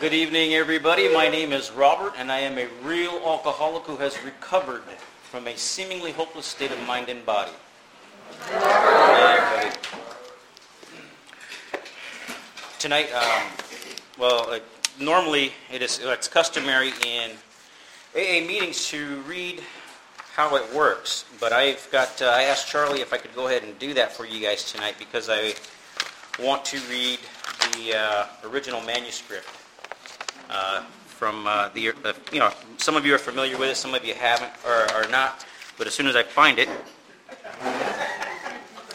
Good evening, everybody. My name is Robert, and I am a real alcoholic who has recovered from a seemingly hopeless state of mind and body. Tonight, um, well, uh, normally it is it's customary in AA meetings to read how it works, but I've got uh, I asked Charlie if I could go ahead and do that for you guys tonight because I want to read the uh, original manuscript uh, from uh, the, uh, you know, some of you are familiar with it, some of you haven't or are not, but as soon as I find it,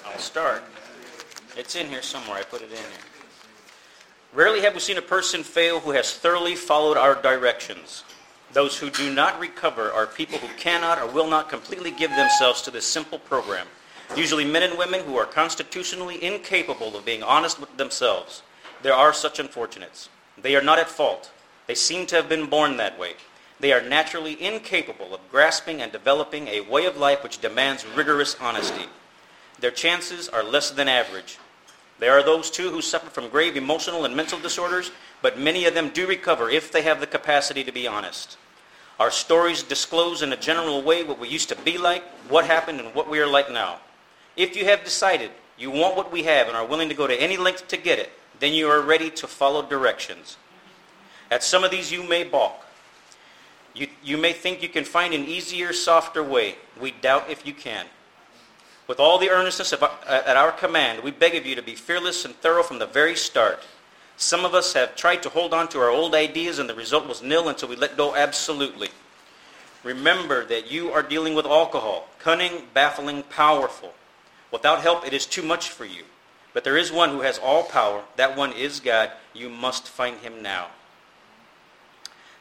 I'll start. It's in here somewhere. I put it in here. Rarely have we seen a person fail who has thoroughly followed our directions. Those who do not recover are people who cannot or will not completely give themselves to this simple program. Usually men and women who are constitutionally incapable of being honest with themselves. There are such unfortunates. They are not at fault. They seem to have been born that way. They are naturally incapable of grasping and developing a way of life which demands rigorous honesty. Their chances are less than average. There are those, too, who suffer from grave emotional and mental disorders, but many of them do recover if they have the capacity to be honest. Our stories disclose in a general way what we used to be like, what happened, and what we are like now. If you have decided you want what we have and are willing to go to any length to get it, then you are ready to follow directions. At some of these, you may balk. You, you may think you can find an easier, softer way. We doubt if you can. With all the earnestness of, uh, at our command, we beg of you to be fearless and thorough from the very start. Some of us have tried to hold on to our old ideas, and the result was nil until we let go absolutely. Remember that you are dealing with alcohol, cunning, baffling, powerful. Without help, it is too much for you. But there is one who has all power. That one is God. You must find him now.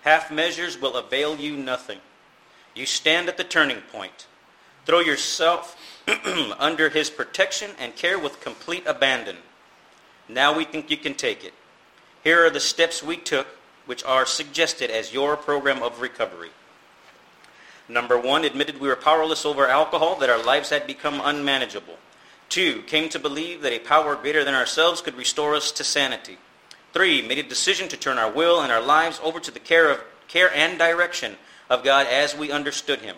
Half measures will avail you nothing. You stand at the turning point. Throw yourself under his protection and care with complete abandon. Now we think you can take it. Here are the steps we took, which are suggested as your program of recovery. Number one, admitted we were powerless over alcohol, that our lives had become unmanageable. Two, came to believe that a power greater than ourselves could restore us to sanity. Three, made a decision to turn our will and our lives over to the care, of, care and direction of God as we understood Him.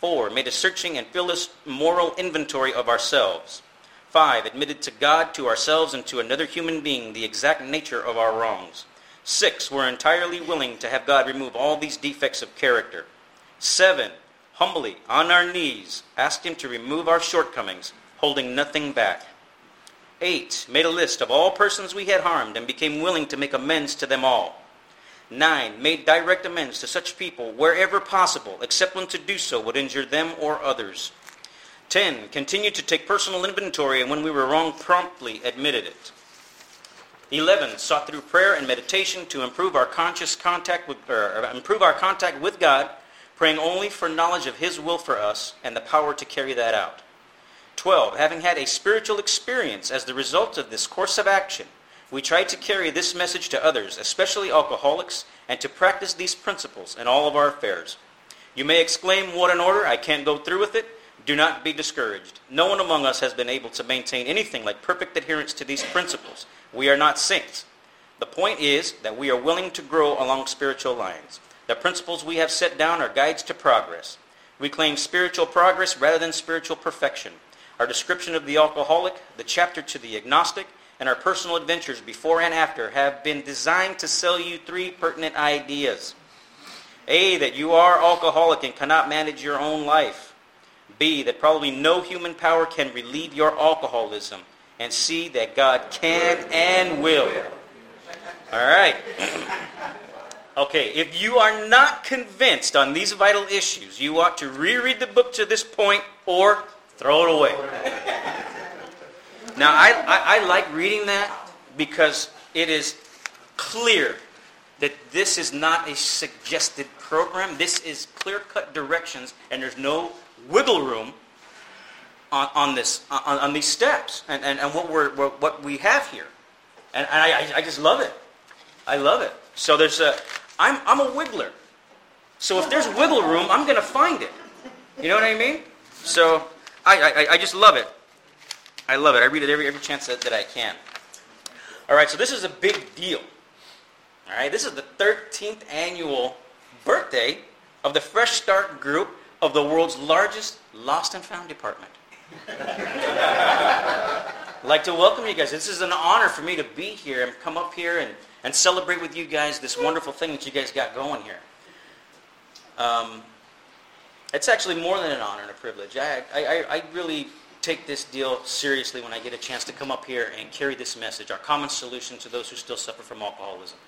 Four, made a searching and fearless moral inventory of ourselves. Five, admitted to God, to ourselves, and to another human being the exact nature of our wrongs. Six, were entirely willing to have God remove all these defects of character. Seven, humbly, on our knees, asked Him to remove our shortcomings, holding nothing back. 8. Made a list of all persons we had harmed and became willing to make amends to them all. 9. Made direct amends to such people wherever possible, except when to do so would injure them or others. 10. Continued to take personal inventory and when we were wrong, promptly admitted it. 11. Sought through prayer and meditation to improve our conscious contact with, or uh, improve our contact with God, praying only for knowledge of His will for us and the power to carry that out. 12. Having had a spiritual experience as the result of this course of action, we try to carry this message to others, especially alcoholics, and to practice these principles in all of our affairs. You may exclaim, What an order! I can't go through with it. Do not be discouraged. No one among us has been able to maintain anything like perfect adherence to these principles. We are not saints. The point is that we are willing to grow along spiritual lines. The principles we have set down are guides to progress. We claim spiritual progress rather than spiritual perfection. Our description of the alcoholic, the chapter to the agnostic, and our personal adventures before and after have been designed to sell you three pertinent ideas. A, that you are alcoholic and cannot manage your own life. B, that probably no human power can relieve your alcoholism. And C, that God can and will. All right. Okay, if you are not convinced on these vital issues, you ought to reread the book to this point or Throw it away. now, I, I, I like reading that because it is clear that this is not a suggested program. This is clear cut directions, and there's no wiggle room on, on this on, on, these steps and, and, and what we're what we have here. And, and I, I just love it. I love it. So there's a I'm I'm a wiggler. So if there's wiggle room, I'm gonna find it. You know what I mean? So I, I, I just love it. I love it. I read it every, every chance that, that I can. All right, so this is a big deal. All right, this is the 13th annual birthday of the Fresh Start group of the world's largest lost and found department. I'd like to welcome you guys. This is an honor for me to be here and come up here and, and celebrate with you guys this wonderful thing that you guys got going here. Um, it's actually more than an honor and a privilege. I, I, I really take this deal seriously when I get a chance to come up here and carry this message, our common solution to those who still suffer from alcoholism.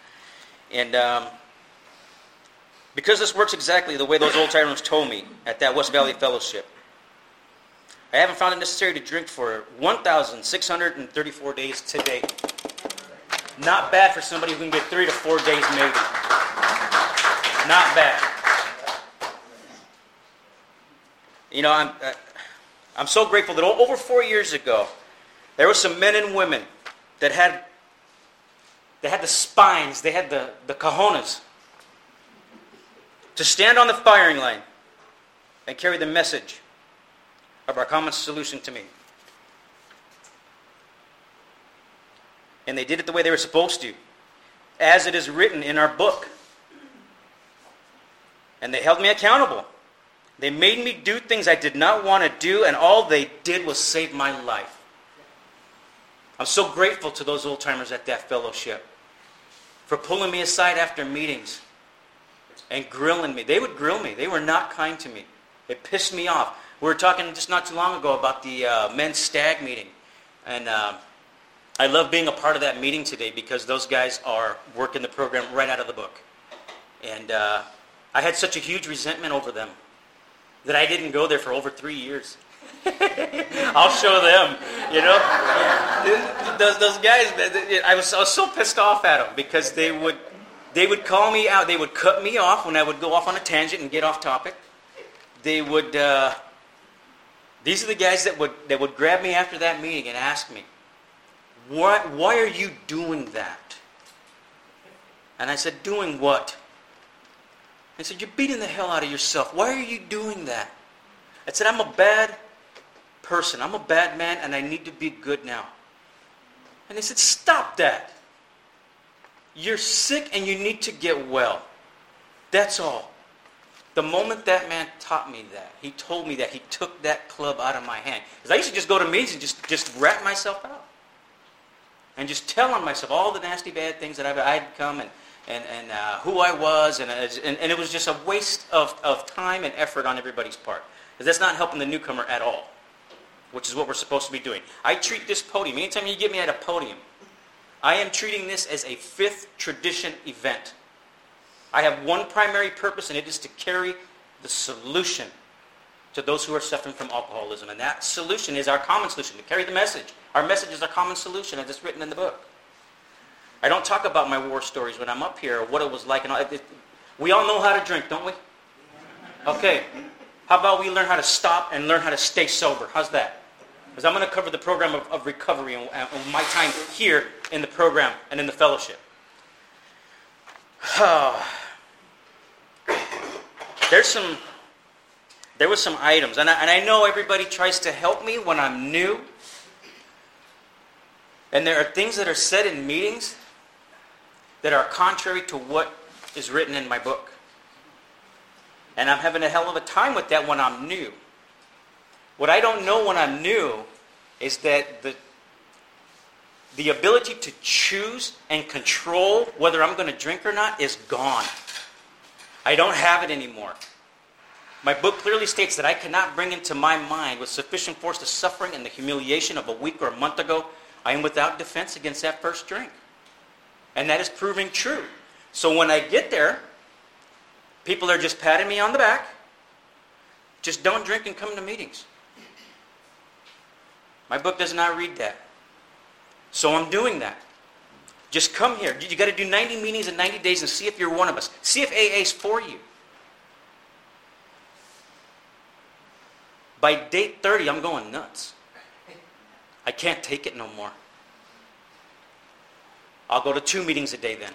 And um, because this works exactly the way those old tyrants told me at that West Valley Fellowship, I haven't found it necessary to drink for 1,634 days today. Not bad for somebody who can get three to four days maybe. Not bad. You know, I'm, uh, I'm so grateful that over four years ago, there were some men and women that had, they had the spines, they had the, the cojones to stand on the firing line and carry the message of our common solution to me. And they did it the way they were supposed to, as it is written in our book. And they held me accountable. They made me do things I did not want to do, and all they did was save my life. I'm so grateful to those old timers at that fellowship for pulling me aside after meetings and grilling me. They would grill me. They were not kind to me. It pissed me off. We were talking just not too long ago about the uh, men's stag meeting. And uh, I love being a part of that meeting today because those guys are working the program right out of the book. And uh, I had such a huge resentment over them that I didn't go there for over three years. I'll show them, you know. Those, those guys, I was, I was so pissed off at them because they would, they would call me out. They would cut me off when I would go off on a tangent and get off topic. They would, uh, these are the guys that would, that would grab me after that meeting and ask me, why, why are you doing that? And I said, doing what? I said, You're beating the hell out of yourself. Why are you doing that? I said, I'm a bad person. I'm a bad man, and I need to be good now. And they said, Stop that. You're sick and you need to get well. That's all. The moment that man taught me that, he told me that, he took that club out of my hand. Because I used to just go to meetings and just, just rat myself out. And just tell on myself all the nasty bad things that I've, I'd come and and, and uh, who I was, and, and, and, it was just a waste of, of time and effort on everybody's part. Because that's not helping the newcomer at all, which is what we're supposed to be doing. I treat this podium, anytime you get me at a podium, I am treating this as a fifth tradition event. I have one primary purpose, and it is to carry the solution to those who are suffering from alcoholism. And that solution is our common solution, to carry the message. Our message is our common solution, as it's written in the book. I don't talk about my war stories when I'm up here, what it was like. And all. We all know how to drink, don't we? Okay. How about we learn how to stop and learn how to stay sober? How's that? Because I'm going to cover the program of, of recovery and, and, my time here in the program and in the fellowship. There's some, there was some items, and I, and I know everybody tries to help me when I'm new. And there are things that are said in meetings that are contrary to what is written in my book. And I'm having a hell of a time with that when I'm new. What I don't know when I'm new is that the, the ability to choose and control whether I'm going to drink or not is gone. I don't have it anymore. My book clearly states that I cannot bring into my mind with sufficient force the suffering and the humiliation of a week or a month ago. I am without defense against that first drink. And that is proving true. So when I get there, people are just patting me on the back. Just don't drink and come to meetings. My book does not read that. So I'm doing that. Just come here. You got to do 90 meetings in 90 days and see if you're one of us. See if AA is for you. By date 30, I'm going nuts. I can't take it no more. I'll go to two meetings a day then.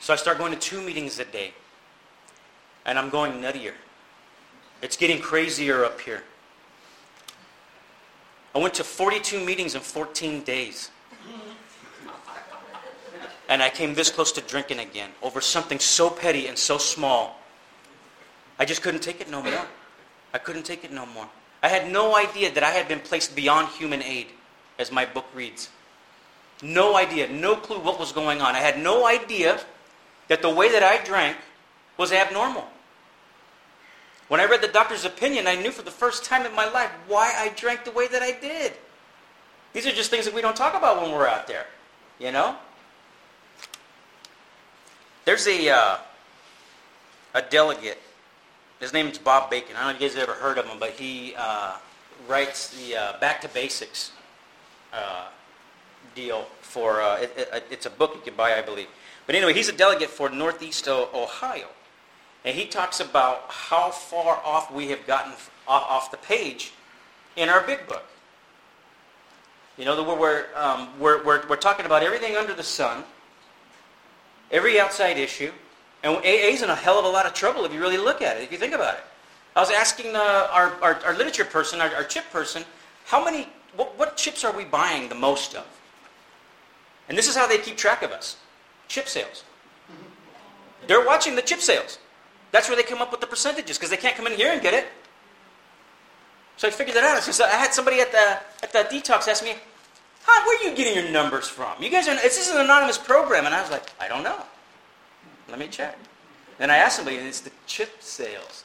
So I start going to two meetings a day. And I'm going nuttier. It's getting crazier up here. I went to 42 meetings in 14 days. And I came this close to drinking again over something so petty and so small. I just couldn't take it no more. I couldn't take it no more. I had no idea that I had been placed beyond human aid, as my book reads. No idea, no clue what was going on. I had no idea that the way that I drank was abnormal. When I read the doctor's opinion, I knew for the first time in my life why I drank the way that I did. These are just things that we don't talk about when we're out there, you know? There's a, uh, a delegate. His name is Bob Bacon. I don't know if you guys have ever heard of him, but he uh, writes the uh, Back to Basics uh, deal for, uh, it, it, it's a book you can buy, I believe. But anyway, he's a delegate for Northeast Ohio. And he talks about how far off we have gotten off, the page in our big book. You know, we're, um, we're, we're, we're talking about everything under the sun, every outside issue, and AA's in a hell of a lot of trouble if you really look at it, if you think about it. I was asking uh, our, our, our, literature person, our, our chip person, how many, what, what chips are we buying the most of? And this is how they keep track of us chip sales. They're watching the chip sales. That's where they come up with the percentages because they can't come in here and get it. So I figured that out. So I had somebody at the at the detox ask me, "Huh, where are you getting your numbers from? You guys are this is an anonymous program." And I was like, "I don't know. Let me check." Then I asked somebody, and it's the chip sales.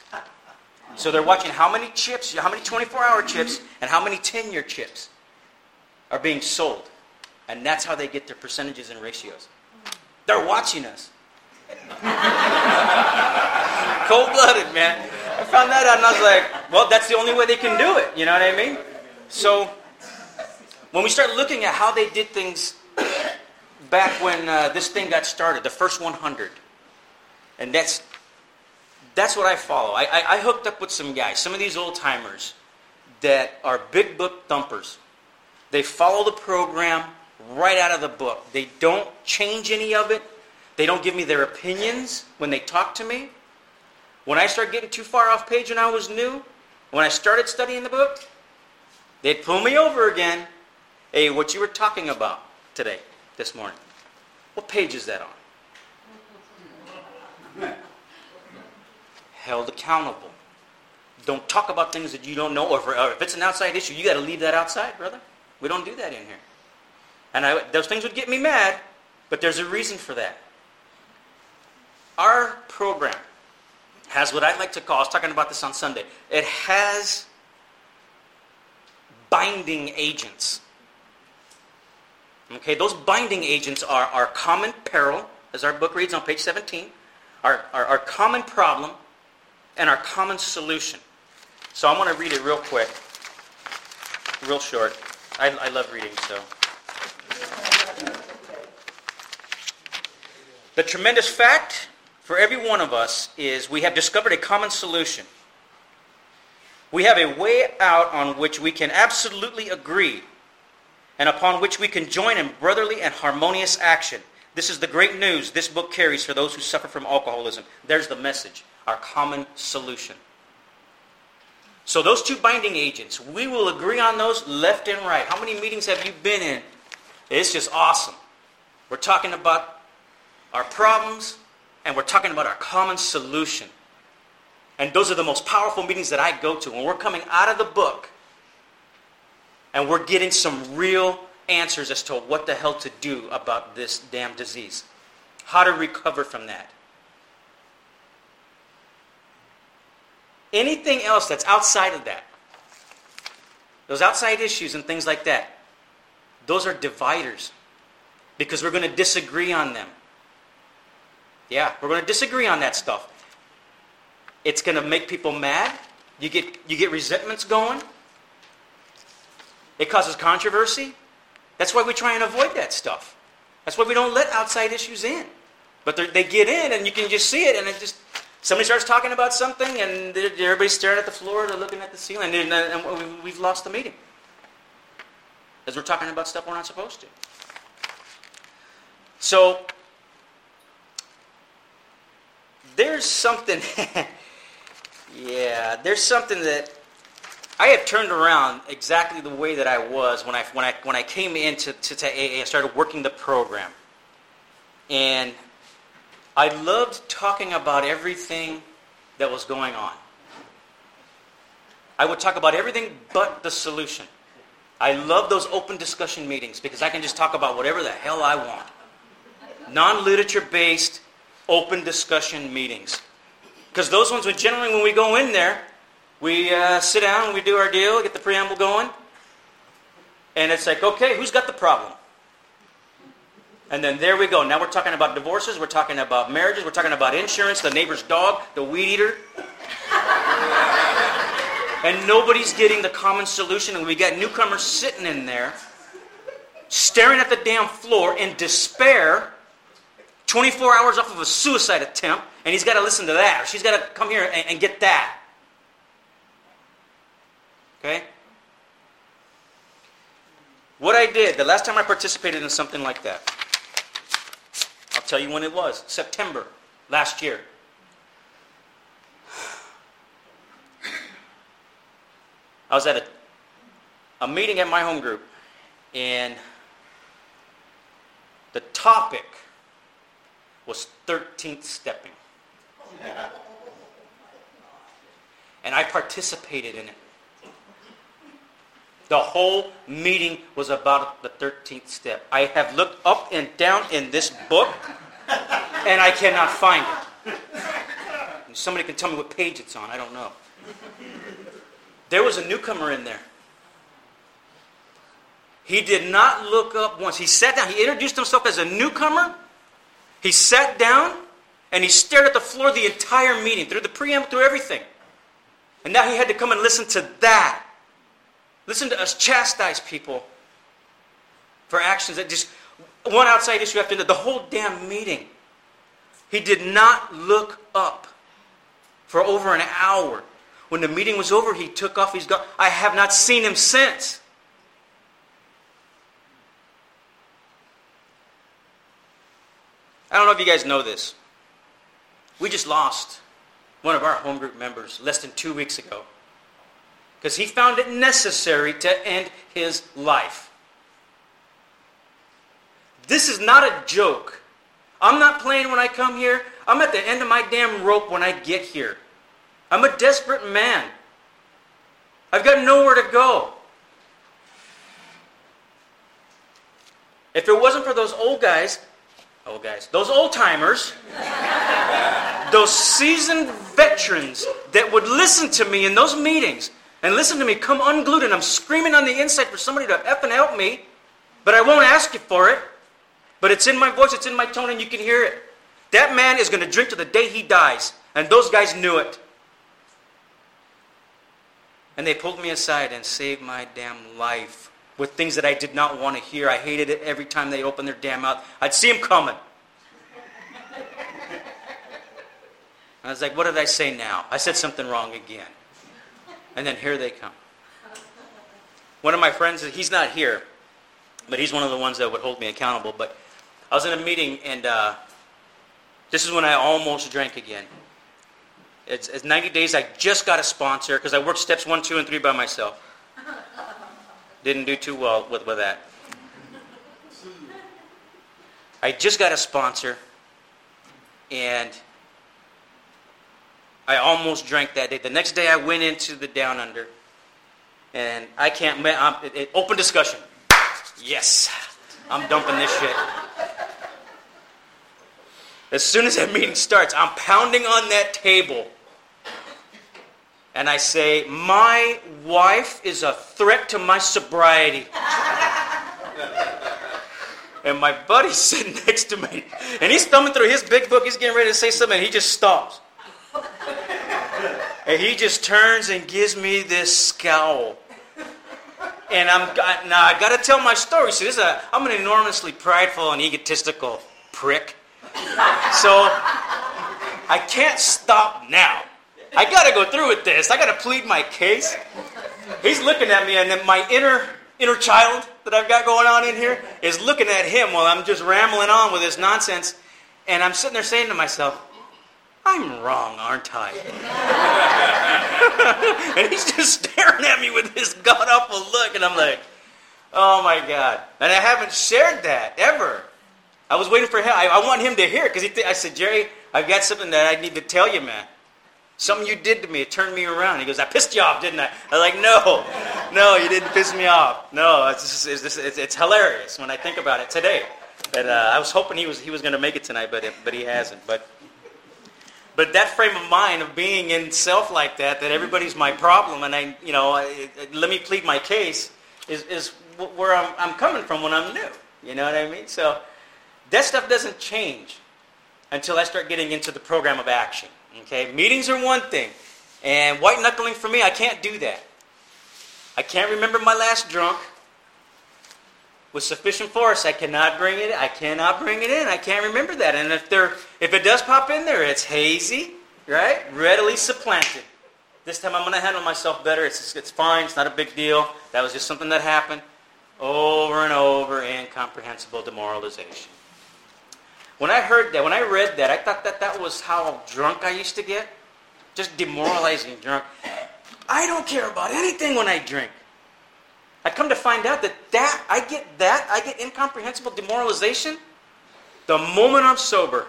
So they're watching how many chips, how many 24-hour chips, and how many 10-year chips are being sold, and that's how they get their percentages and ratios. They're watching us. Cold blooded, man. I found that out and I was like, well, that's the only way they can do it. You know what I mean? So, when we start looking at how they did things back when uh, this thing got started, the first 100, and that's that's what I follow. I, I, I hooked up with some guys, some of these old timers that are big book thumpers. They follow the program right out of the book. They don't change any of it. They don't give me their opinions when they talk to me. When I started getting too far off page when I was new, when I started studying the book, they'd pull me over again. Hey, what you were talking about today, this morning. What page is that on? Held accountable. Don't talk about things that you don't know, or if, it's an outside issue, you got to leave that outside, brother. We don't do that in here. And I, those things would get me mad, but there's a reason for that. Our program has what I like to call, I was talking about this on Sunday, it has binding agents. Okay, those binding agents are our common peril, as our book reads on page 17, our, our, our common problem, and our common solution. So I'm going to read it real quick, real short. I, I love reading, so. The tremendous fact for every one of us is we have discovered a common solution. We have a way out on which we can absolutely agree and upon which we can join in brotherly and harmonious action. This is the great news this book carries for those who suffer from alcoholism. There's the message, our common solution. So those two binding agents, we will agree on those left and right. How many meetings have you been in? It's just awesome. We're talking about our problems, and we're talking about our common solution. And those are the most powerful meetings that I go to. When we're coming out of the book and we're getting some real answers as to what the hell to do about this damn disease, how to recover from that. Anything else that's outside of that, those outside issues and things like that, those are dividers because we're going to disagree on them. Yeah, we're going to disagree on that stuff. It's going to make people mad. You get, you get resentments going. It causes controversy. That's why we try and avoid that stuff. That's why we don't let outside issues in. But they get in, and you can just see it, and it just somebody starts talking about something, and everybody's staring at the floor, they're looking at the ceiling, and, and we've lost the meeting because we're talking about stuff we're not supposed to. So there's something, yeah, there's something that I have turned around exactly the way that I was when I, when I, when I came into to, to AA. I started working the program. And I loved talking about everything that was going on. I would talk about everything but the solution. I love those open discussion meetings because I can just talk about whatever the hell I want. Non literature based open discussion meetings. Because those ones, when generally when we go in there, we uh, sit down, we do our deal, get the preamble going, and it's like, okay, who's got the problem? And then there we go. Now we're talking about divorces, we're talking about marriages, we're talking about insurance, the neighbor's dog, the weed eater. and nobody's getting the common solution, and we got newcomers sitting in there, staring at the damn floor in despair, 24 hours off of a suicide attempt, and he's got to listen to that, she's got to come here and, and get that. Okay? What I did, the last time I participated in something like that, I'll tell you when it was September last year. I was at a, a meeting at my home group, and the topic was 13th stepping. And I participated in it. The whole meeting was about the 13th step. I have looked up and down in this book, and I cannot find it. Somebody can tell me what page it's on. I don't know. There was a newcomer in there. He did not look up once. He sat down. He introduced himself as a newcomer. He sat down and he stared at the floor the entire meeting, through the preamble, through everything. And now he had to come and listen to that. Listen to us chastise people for actions that just one outside issue after another. The whole damn meeting. He did not look up for over an hour. When the meeting was over, he took off. He's gone. I have not seen him since. I don't know if you guys know this. We just lost one of our home group members less than two weeks ago because he found it necessary to end his life. This is not a joke. I'm not playing when I come here. I'm at the end of my damn rope when I get here. I'm a desperate man. I've got nowhere to go. If it wasn't for those old guys, old guys, those old timers, those seasoned veterans that would listen to me in those meetings and listen to me come unglued and I'm screaming on the inside for somebody to effing help me, but I won't ask you for it. But it's in my voice, it's in my tone, and you can hear it. That man is going to drink to the day he dies. And those guys knew it. And they pulled me aside and saved my damn life with things that I did not want to hear. I hated it every time they opened their damn mouth. I'd see them coming. I was like, what did I say now? I said something wrong again. And then here they come. One of my friends, he's not here, but he's one of the ones that would hold me accountable. But I was in a meeting, and uh, this is when I almost drank again. It's, it's 90 days. I just got a sponsor because I worked steps one, two, and three by myself. Didn't do too well with, with that. I just got a sponsor, and I almost drank that day. The next day, I went into the down under, and I can't. I'm, it, it, open discussion. Yes, I'm dumping this shit. As soon as that meeting starts, I'm pounding on that table and I say, My wife is a threat to my sobriety. and my buddy's sitting next to me, and he's thumbing through his big book. He's getting ready to say something, and he just stops. and he just turns and gives me this scowl. And I'm now I got to tell my story. See, this is a, I'm an enormously prideful and egotistical prick. So I can't stop now. I got to go through with this. I got to plead my case. He's looking at me, and then my inner inner child that I've got going on in here is looking at him while I'm just rambling on with this nonsense. And I'm sitting there saying to myself, I'm wrong, aren't I? and he's just staring at me with this god awful look, and I'm like, oh my God. And I haven't shared that ever. I was waiting for him. I, I want him to hear it because th- I said, Jerry, I've got something that I need to tell you, man. Something you did to me. It turned me around. He goes, I pissed you off, didn't I? I was like, no, no, you didn't piss me off. No, it's, just, it's, just, it's, it's hilarious when I think about it today. But uh, I was hoping he was, he was going to make it tonight, but, but he hasn't. But, but that frame of mind of being in self like that, that everybody's my problem, and I, you know, I, let me plead my case, is, is where I'm, I'm coming from when I'm new. You know what I mean? So that stuff doesn't change until I start getting into the program of action. Okay, meetings are one thing, and white knuckling for me, I can't do that. I can't remember my last drunk with sufficient force. I cannot bring it. I cannot bring it in. I can't remember that. And if there, if it does pop in there, it's hazy, right? Readily supplanted. This time I'm going to handle myself better. It's, it's fine. It's not a big deal. That was just something that happened over and over. Incomprehensible demoralization. When I heard that, when I read that, I thought that that was how drunk I used to get. Just demoralizing drunk. I don't care about anything when I drink. I come to find out that that I get that I get incomprehensible demoralization the moment I'm sober.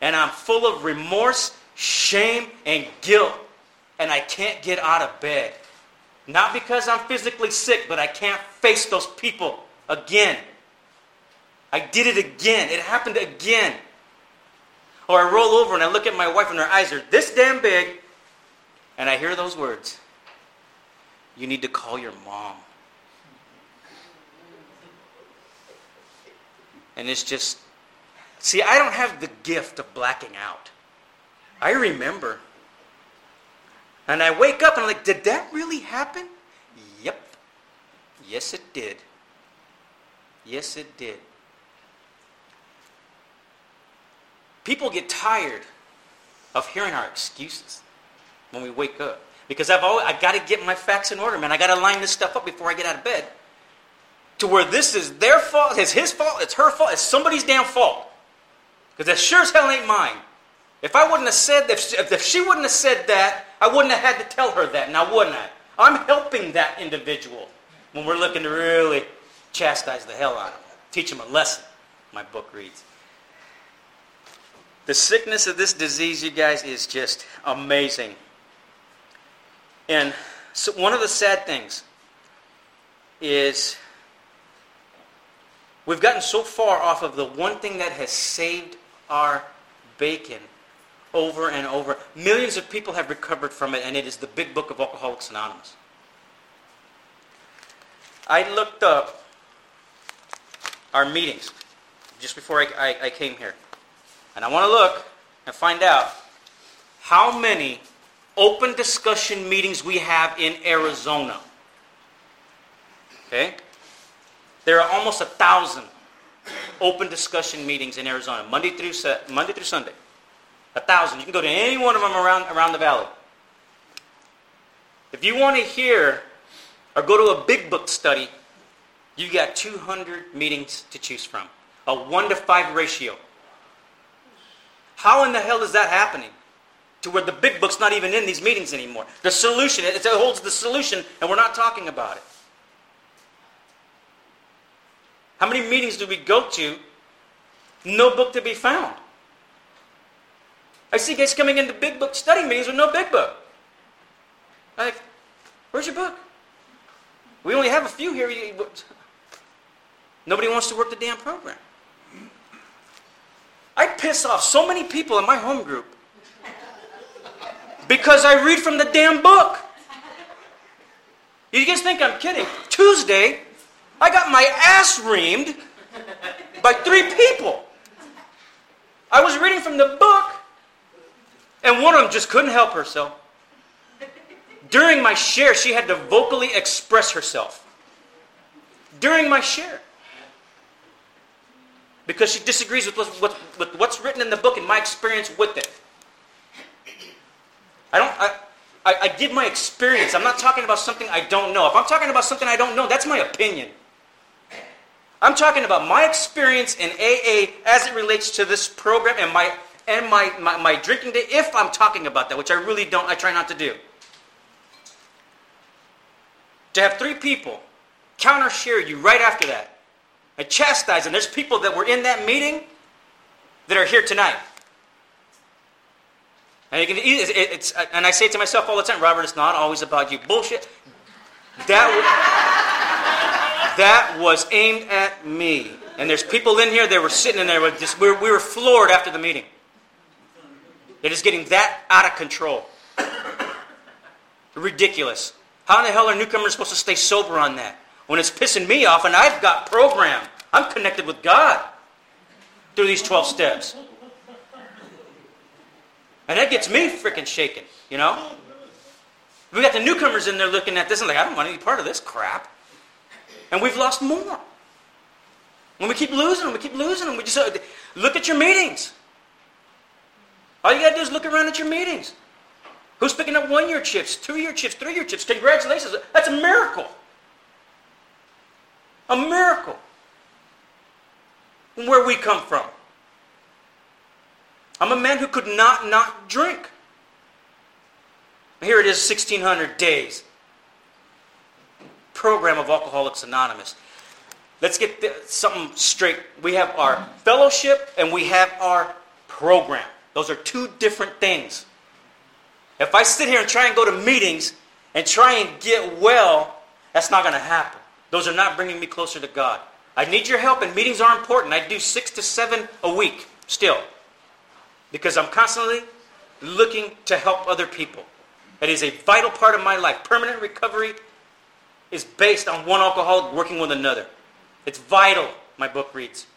And I'm full of remorse, shame, and guilt, and I can't get out of bed. Not because I'm physically sick, but I can't face those people again. I did it again. It happened again. Or I roll over and I look at my wife and her eyes are this damn big, and I hear those words You need to call your mom. And it's just, see, I don't have the gift of blacking out. I remember. And I wake up and I'm like, did that really happen? Yep. Yes, it did. Yes, it did. People get tired of hearing our excuses when we wake up. Because I've always, I got to get my facts in order, man. I got to line this stuff up before I get out of bed. To where this is their fault, it's his fault, it's her fault, it's somebody's damn fault. Because that sure as hell ain't mine. If I wouldn't have said, if, if she wouldn't have said that, I wouldn't have had to tell her that, now wouldn't I? I'm helping that individual when we're looking to really chastise the hell out of them, teach them a lesson, my book reads. The sickness of this disease, you guys, is just amazing. And so one of the sad things is we've gotten so far off of the one thing that has saved our bacon over and over. Millions of people have recovered from it, and it is the big book of Alcoholics Anonymous. I looked up our meetings just before I, I, I came here. And I want to look and find out how many open discussion meetings we have in Arizona. Okay? There are almost a thousand open discussion meetings in Arizona, Monday through, Monday through Sunday. A thousand. You can go to any one of them around, around the valley. If you want to hear or go to a big book study, you got 200 meetings to choose from. A 1 to 5 ratio. How in the hell is that happening? To where the big book's not even in these meetings anymore. The solution, it holds the solution, and we're not talking about it. How many meetings do we go to? No book to be found. I see guys coming into big book study meetings with no big book. Like, where's your book? We only have a few here. Nobody wants to work the damn program. I piss off so many people in my home group because I read from the damn book. You guys think I'm kidding? Tuesday, I got my ass reamed by three people. I was reading from the book, and one of them just couldn't help herself. During my share, she had to vocally express herself. During my share because she disagrees with, what, with what's written in the book and my experience with it. I don't. I, I, I give my experience. I'm not talking about something I don't know. If I'm talking about something I don't know, that's my opinion. I'm talking about my experience in AA as it relates to this program and my and my, my, my drinking day, if I'm talking about that, which I really don't, I try not to do. To have three people counter share you right after that I chastise them. There's people that were in that meeting that are here tonight. And, can, it's, and I say to myself all the time, Robert, it's not always about you. Bullshit. That that was aimed at me. And there's people in here that were sitting in there with just, we were, we were floored after the meeting. It is getting that out of control. Ridiculous. How in the hell are newcomers supposed to stay sober on that? When it's pissing me off and I've got program. I'm connected with God through these 12 steps. And that gets me freaking shaken, you know? We got the newcomers in there looking at this and like, I don't want any part of this crap. And we've lost more. When we keep losing them, we keep losing them. We just uh, look at your meetings. All you got to do is look around at your meetings. Who's picking up one year chips, two year chips, three year chips? Congratulations. That's a miracle. A miracle. Where we come from. I'm a man who could not not drink. Here it is, 1600 days. Program of Alcoholics Anonymous. Let's get something straight. We have our fellowship and we have our program. Those are two different things. If I sit here and try and go to meetings and try and get well, that's not going to happen. Those are not bringing me closer to God. I need your help, and meetings are important. I do six to seven a week still because I'm constantly looking to help other people. It is a vital part of my life. Permanent recovery is based on one alcoholic working with another. It's vital, my book reads.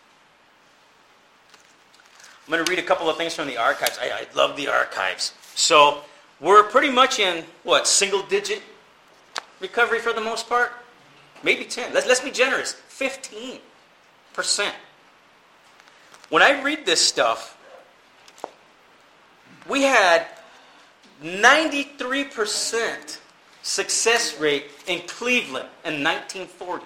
I'm going to read a couple of things from the archives. I, I love the archives. So, we're pretty much in, what, single digit recovery for the most part? Maybe 10. Let's, let's be generous. 15%. When I read this stuff, we had 93% success rate in Cleveland in 1940.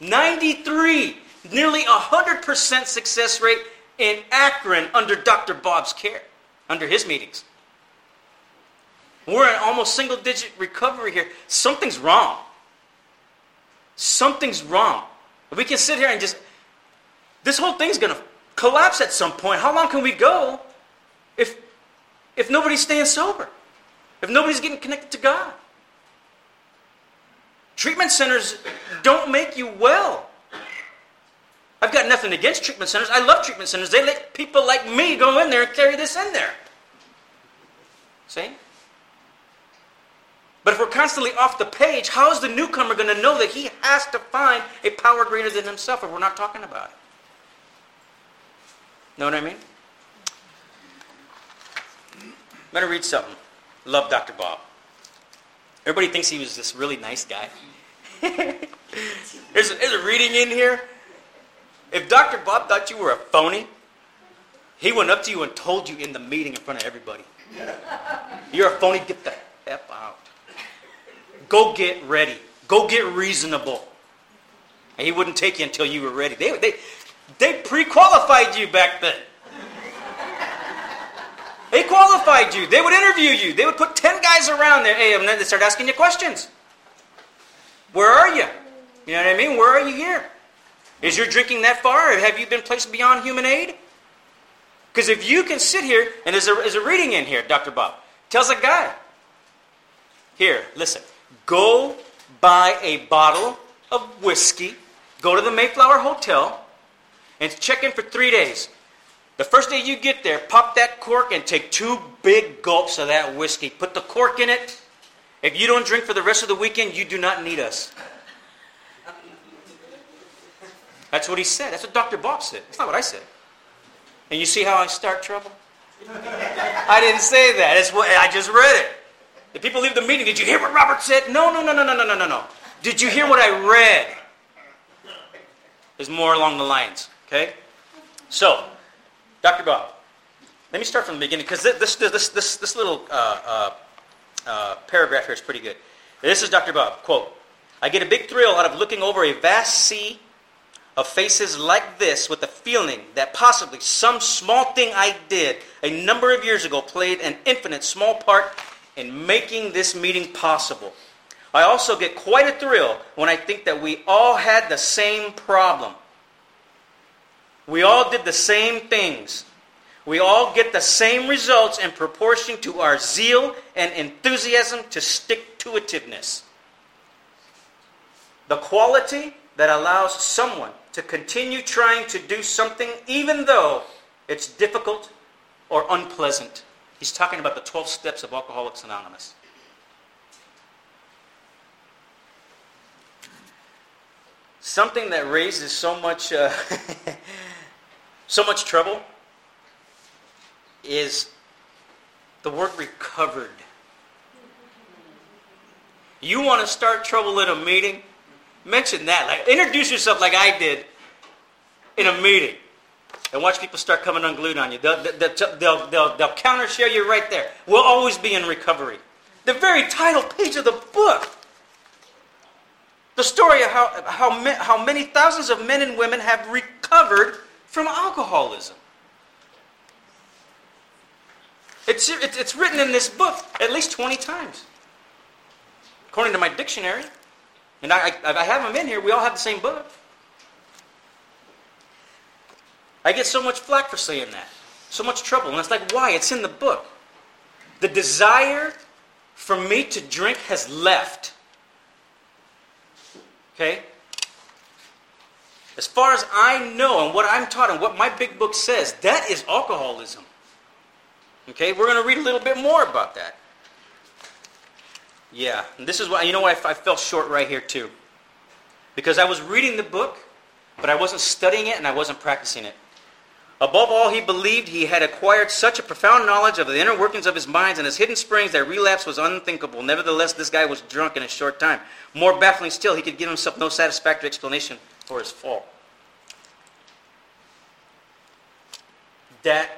93, nearly 100% success rate in Akron under Dr. Bob's care, under his meetings. We're in almost single digit recovery here. Something's wrong. Something's wrong. We can sit here and just, this whole thing's going to collapse at some point. How long can we go if, if nobody's staying sober? If nobody's getting connected to God? Treatment centers don't make you well. I've got nothing against treatment centers. I love treatment centers. They let people like me go in there and carry this in there. See? But if we're constantly off the page, how is the newcomer going to know that he has to find a power greater than himself if we're not talking about it? Know what I mean? I'm going to read something. Love Dr. Bob. Everybody thinks he was this really nice guy. there's, a, there's a reading in here. If Dr. Bob thought you were a phony, he went up to you and told you in the meeting in front of everybody. You're a phony, get the F out. Go get ready. Go get reasonable. And he wouldn't take you until you were ready. They, they, they pre qualified you back then. They qualified you. They would interview you. They would put 10 guys around there. Hey, and then they start asking you questions. Where are you? You know what I mean? Where are you here? Is your drinking that far? Have you been placed beyond human aid? Because if you can sit here, and there's a, there's a reading in here, Dr. Bob, tells a guy, here, listen, Go buy a bottle of whiskey, go to the Mayflower Hotel, and check in for three days. The first day you get there, pop that cork and take two big gulps of that whiskey. Put the cork in it. If you don't drink for the rest of the weekend, you do not need us. That's what he said. That's what Dr. Bob said. That's not what I said. And you see how I start trouble? I didn't say that. It's what I just read it. The people leave the meeting. Did you hear what Robert said? No, no, no, no, no, no, no, no. Did you hear what I read? There's more along the lines. Okay? So, Dr. Bob, let me start from the beginning because this, this, this, this, little uh, uh, uh, paragraph here is pretty good. This is Dr. Bob. Quote I get a big thrill out of looking over a vast sea of faces like this with the feeling that possibly some small thing I did a number of years ago played an infinite small part in making this meeting possible. I also get quite a thrill when I think that we all had the same problem. We all did the same things. We all get the same results in proportion to our zeal and enthusiasm to stick to itiveness. The quality that allows someone to continue trying to do something even though it's difficult or unpleasant. He's talking about the 12 steps of Alcoholics Anonymous. Something that raises so much, uh, so much trouble is the word recovered. You want to start trouble in a meeting? Mention that. Like, introduce yourself like I did in a meeting. And watch people start coming unglued on you. They'll, they'll, they'll, they'll, they'll counter share you right there. We'll always be in recovery. The very title page of the book. The story of how, how, how many thousands of men and women have recovered from alcoholism. It's, it's written in this book at least 20 times, according to my dictionary. And I, I, I have them in here. We all have the same book. I get so much flack for saying that. So much trouble. And it's like, why? It's in the book. The desire for me to drink has left. Okay? As far as I know and what I'm taught and what my big book says, that is alcoholism. Okay? We're going to read a little bit more about that. Yeah, and this is why, you know what, I, I fell short right here too. Because I was reading the book, but I wasn't studying it and I wasn't practicing it. Above all, he believed he had acquired such a profound knowledge of the inner workings of his mind and his hidden springs that relapse was unthinkable. Nevertheless, this guy was drunk in a short time. More baffling still, he could give himself no satisfactory explanation for his fall. That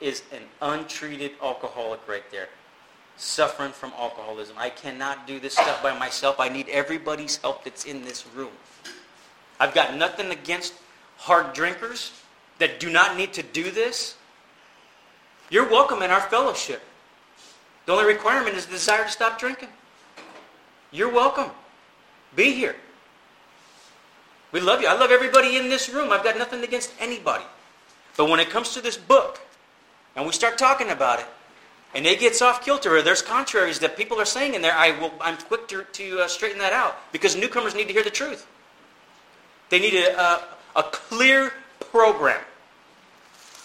is an untreated alcoholic right there suffering from alcoholism. I cannot do this stuff by myself. I need everybody's help that's in this room. I've got nothing against hard drinkers that do not need to do this. You're welcome in our fellowship. The only requirement is the desire to stop drinking. You're welcome. Be here. We love you. I love everybody in this room. I've got nothing against anybody. But when it comes to this book, and we start talking about it, and it gets off kilter, or there's contraries that people are saying in there, I will, I'm quick to, to uh, straighten that out because newcomers need to hear the truth. They need a, a, a clear program.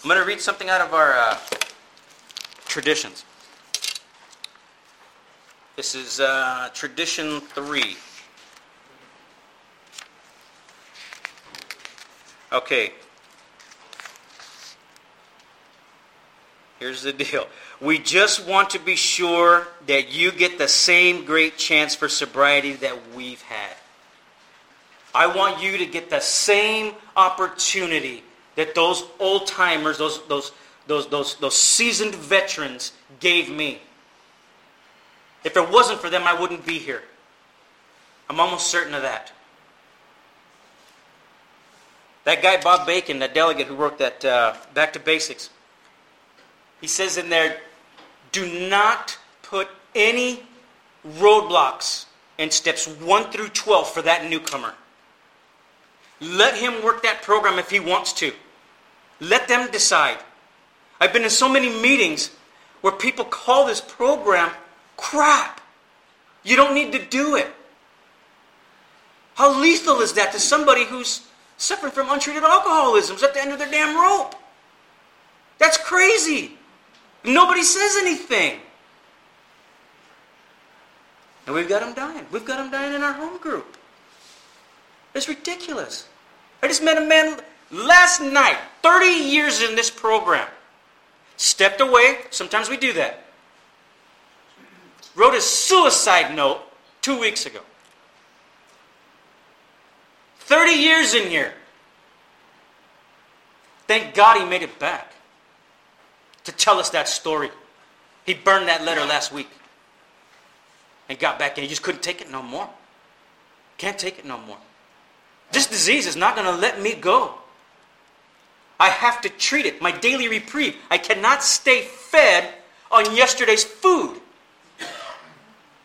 I'm going to read something out of our uh, traditions. This is uh, tradition three. Okay. Here's the deal. We just want to be sure that you get the same great chance for sobriety that we've had. I want you to get the same opportunity that those old timers, those, those, those, those, those seasoned veterans gave me. If it wasn't for them, I wouldn't be here. I'm almost certain of that. That guy, Bob Bacon, that delegate who wrote that uh, Back to Basics, he says in there, do not put any roadblocks in steps 1 through 12 for that newcomer. Let him work that program if he wants to. Let them decide. I've been in so many meetings where people call this program crap. You don't need to do it. How lethal is that to somebody who's suffering from untreated alcoholism, is at the end of their damn rope? That's crazy. Nobody says anything. And we've got them dying. We've got them dying in our home group. It's ridiculous. I just met a man last night, 30 years in this program. Stepped away. Sometimes we do that. Wrote a suicide note two weeks ago. 30 years in here. Thank God he made it back to tell us that story. He burned that letter last week and got back and he just couldn't take it no more. Can't take it no more. This disease is not going to let me go. I have to treat it. My daily reprieve. I cannot stay fed on yesterday's food.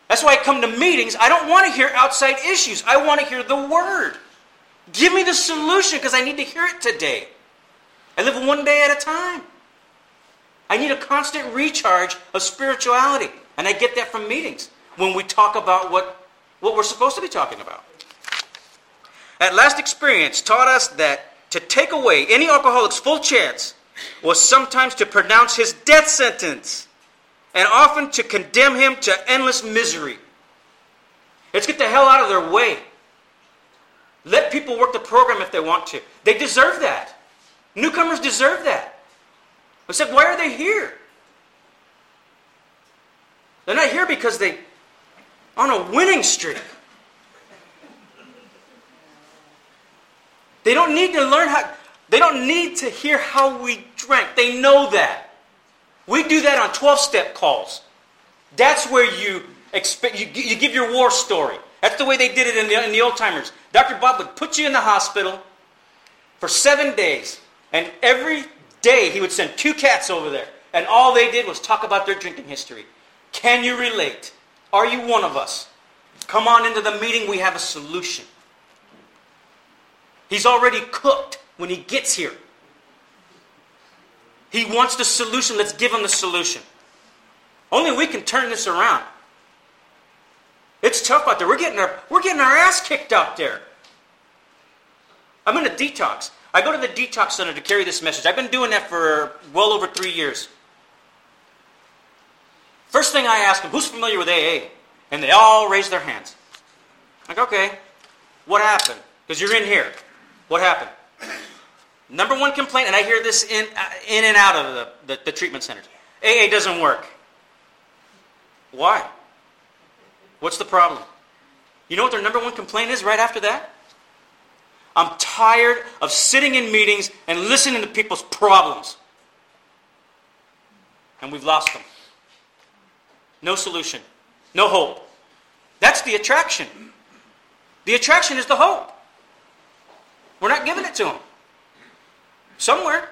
That's why I come to meetings. I don't want to hear outside issues. I want to hear the word. Give me the solution because I need to hear it today. I live one day at a time. I need a constant recharge of spirituality. And I get that from meetings when we talk about what, what we're supposed to be talking about. That last experience taught us that to take away any alcoholic's full chance was sometimes to pronounce his death sentence and often to condemn him to endless misery. Let's get the hell out of their way. Let people work the program if they want to. They deserve that. Newcomers deserve that. Except, why are they here? They're not here because they on a winning streak. They don't need to learn how they don't need to hear how we drank. They know that. We do that on 12 step calls. That's where you, expect, you, you give your war story. That's the way they did it in the, in the old timers. Dr. Bob would put you in the hospital for seven days, and every day he would send two cats over there, and all they did was talk about their drinking history. Can you relate? Are you one of us? Come on into the meeting, we have a solution. He's already cooked when he gets here. He wants the solution. Let's give him the solution. Only we can turn this around. It's tough out there. We're getting our, we're getting our ass kicked out there. I'm in a detox. I go to the detox center to carry this message. I've been doing that for well over three years. First thing I ask them, who's familiar with AA? And they all raise their hands. Like, okay, what happened? Because you're in here. What happened? Number one complaint, and I hear this in, uh, in and out of the, the, the treatment centers AA doesn't work. Why? What's the problem? You know what their number one complaint is right after that? I'm tired of sitting in meetings and listening to people's problems. And we've lost them. No solution. No hope. That's the attraction. The attraction is the hope. We're not giving it to them. Somewhere.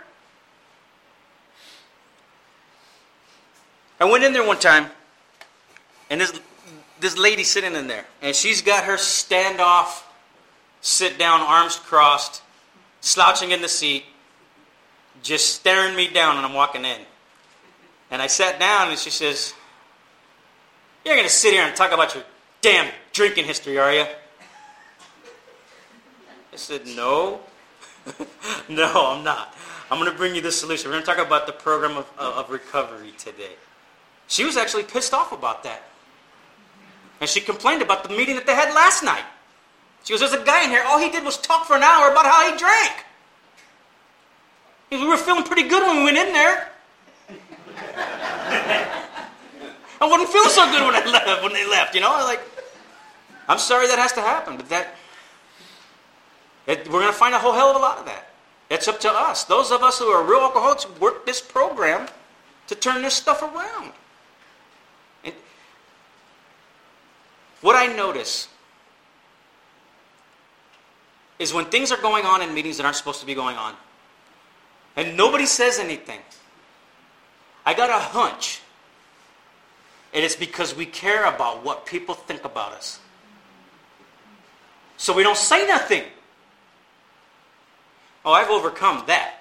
I went in there one time, and this, this lady sitting in there, and she's got her standoff, sit down, arms crossed, slouching in the seat, just staring me down, and I'm walking in. And I sat down, and she says, You're to sit here and talk about your damn drinking history, are you? Said, No. no, I'm not. I'm going to bring you the solution. We're going to talk about the program of, of recovery today. She was actually pissed off about that. And she complained about the meeting that they had last night. She goes, There's a guy in here. All he did was talk for an hour about how he drank. We were feeling pretty good when we went in there. I wasn't feeling so good when I left. When they left, you know, like. I'm sorry that has to happen, but that we're going to find a whole hell of a lot of that. It's up to us. Those of us who are real alcoholics work this program to turn this stuff around. And what I notice is when things are going on in meetings that aren't supposed to be going on, and nobody says anything, I got a hunch. And it's because we care about what people think about us. So we don't say nothing. Oh, I've overcome that.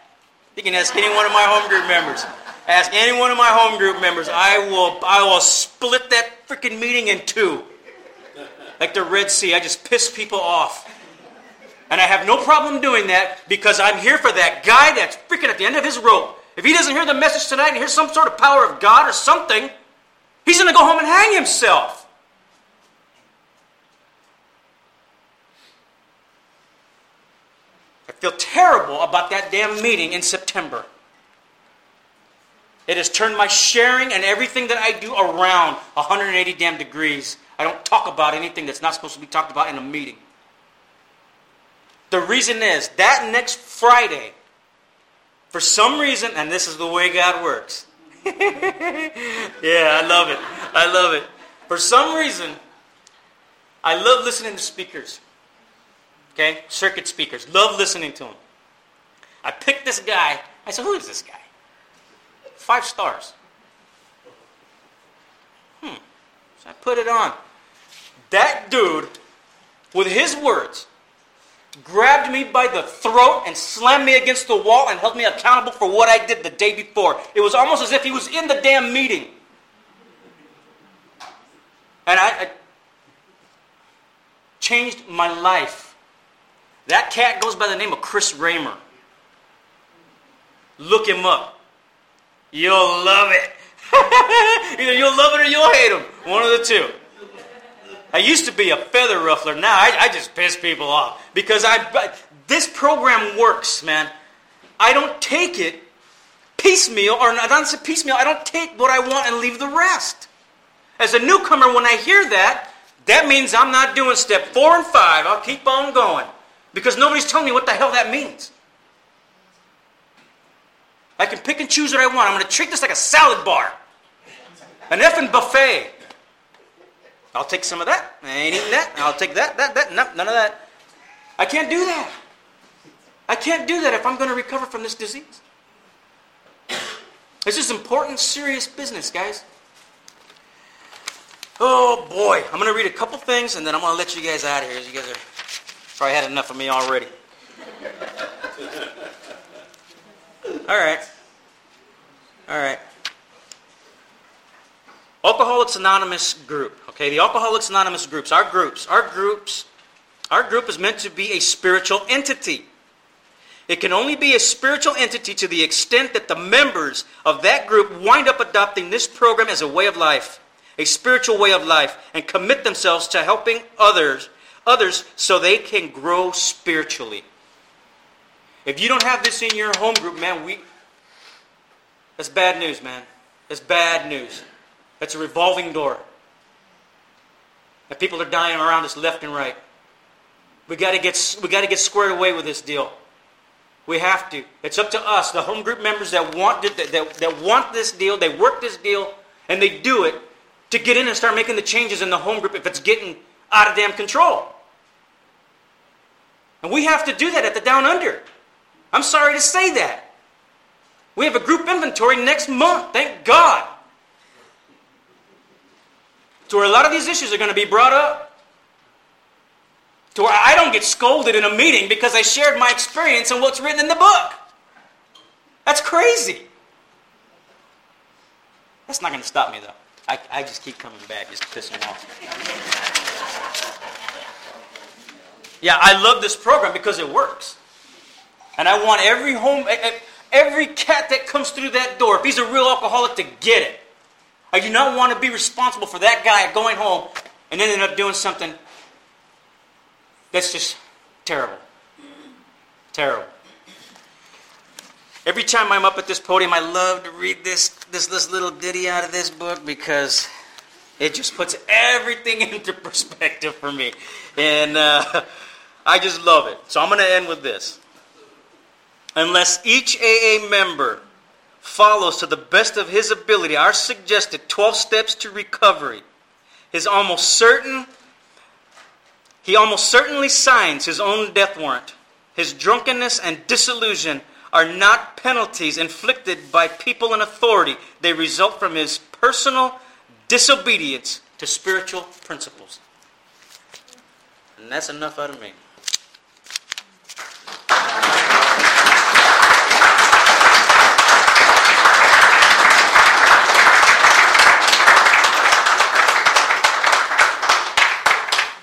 You can ask any one of my home group members. Ask any one of my home group members. I will, I will split that freaking meeting in two. Like the Red Sea. I just piss people off. And I have no problem doing that because I'm here for that guy that's freaking at the end of his rope. If he doesn't hear the message tonight and hear some sort of power of God or something, he's going to go home and hang himself. Feel terrible about that damn meeting in September. It has turned my sharing and everything that I do around 180 damn degrees. I don't talk about anything that's not supposed to be talked about in a meeting. The reason is that next Friday, for some reason, and this is the way God works. yeah, I love it. I love it. For some reason, I love listening to speakers. Okay? Circuit speakers. Love listening to them. I picked this guy. I said, who is this guy? Five stars. Hmm. So I put it on. That dude, with his words, grabbed me by the throat and slammed me against the wall and held me accountable for what I did the day before. It was almost as if he was in the damn meeting. And I, I changed my life. That cat goes by the name of Chris Raymer. Look him up. You'll love it. Either you'll love it or you'll hate him. One of the two. I used to be a feather ruffler. Now I, I just piss people off because I. This program works, man. I don't take it piecemeal, or not say piecemeal. I don't take what I want and leave the rest. As a newcomer, when I hear that, that means I'm not doing step four and five. I'll keep on going because nobody's telling me what the hell that means. I can pick and choose what I want. I'm going to treat this like a salad bar, an effing buffet. I'll take some of that. I ain't eating that. I'll take that, that, that. No, none of that. I can't do that. I can't do that if I'm going to recover from this disease. This is important, serious business, guys. Oh boy, I'm going to read a couple things and then I'm going to let you guys out of here. As you guys are probably had enough of me already. All right. All right. Alcoholics Anonymous group. Okay, the Alcoholics Anonymous groups, our groups, our groups, our group is meant to be a spiritual entity. It can only be a spiritual entity to the extent that the members of that group wind up adopting this program as a way of life, a spiritual way of life, and commit themselves to helping others, others so they can grow spiritually. If you don't have this in your home group, man, we that's bad news, man. That's bad news. That's a revolving door. And people are dying around us left and right. We got to get we got to get squared away with this deal. We have to. It's up to us, the home group members that want that, that, that want this deal. They work this deal and they do it to get in and start making the changes in the home group if it's getting out of damn control. And we have to do that at the down under. I'm sorry to say that. We have a group inventory next month. Thank God. To where a lot of these issues are going to be brought up. To where I don't get scolded in a meeting because I shared my experience and what's written in the book. That's crazy. That's not going to stop me, though. I, I just keep coming back, just pissing off. Yeah, I love this program because it works. And I want every home, every cat that comes through that door, if he's a real alcoholic, to get it. I do not want to be responsible for that guy going home and ending up doing something that's just terrible. Terrible. Every time I'm up at this podium, I love to read this, this, this little ditty out of this book because it just puts everything into perspective for me. And uh, I just love it. So I'm going to end with this. Unless each AA member follows to the best of his ability our suggested 12 steps to recovery, his almost certain he almost certainly signs his own death warrant. His drunkenness and disillusion are not penalties inflicted by people in authority. They result from his personal disobedience to spiritual principles. And that's enough out of me.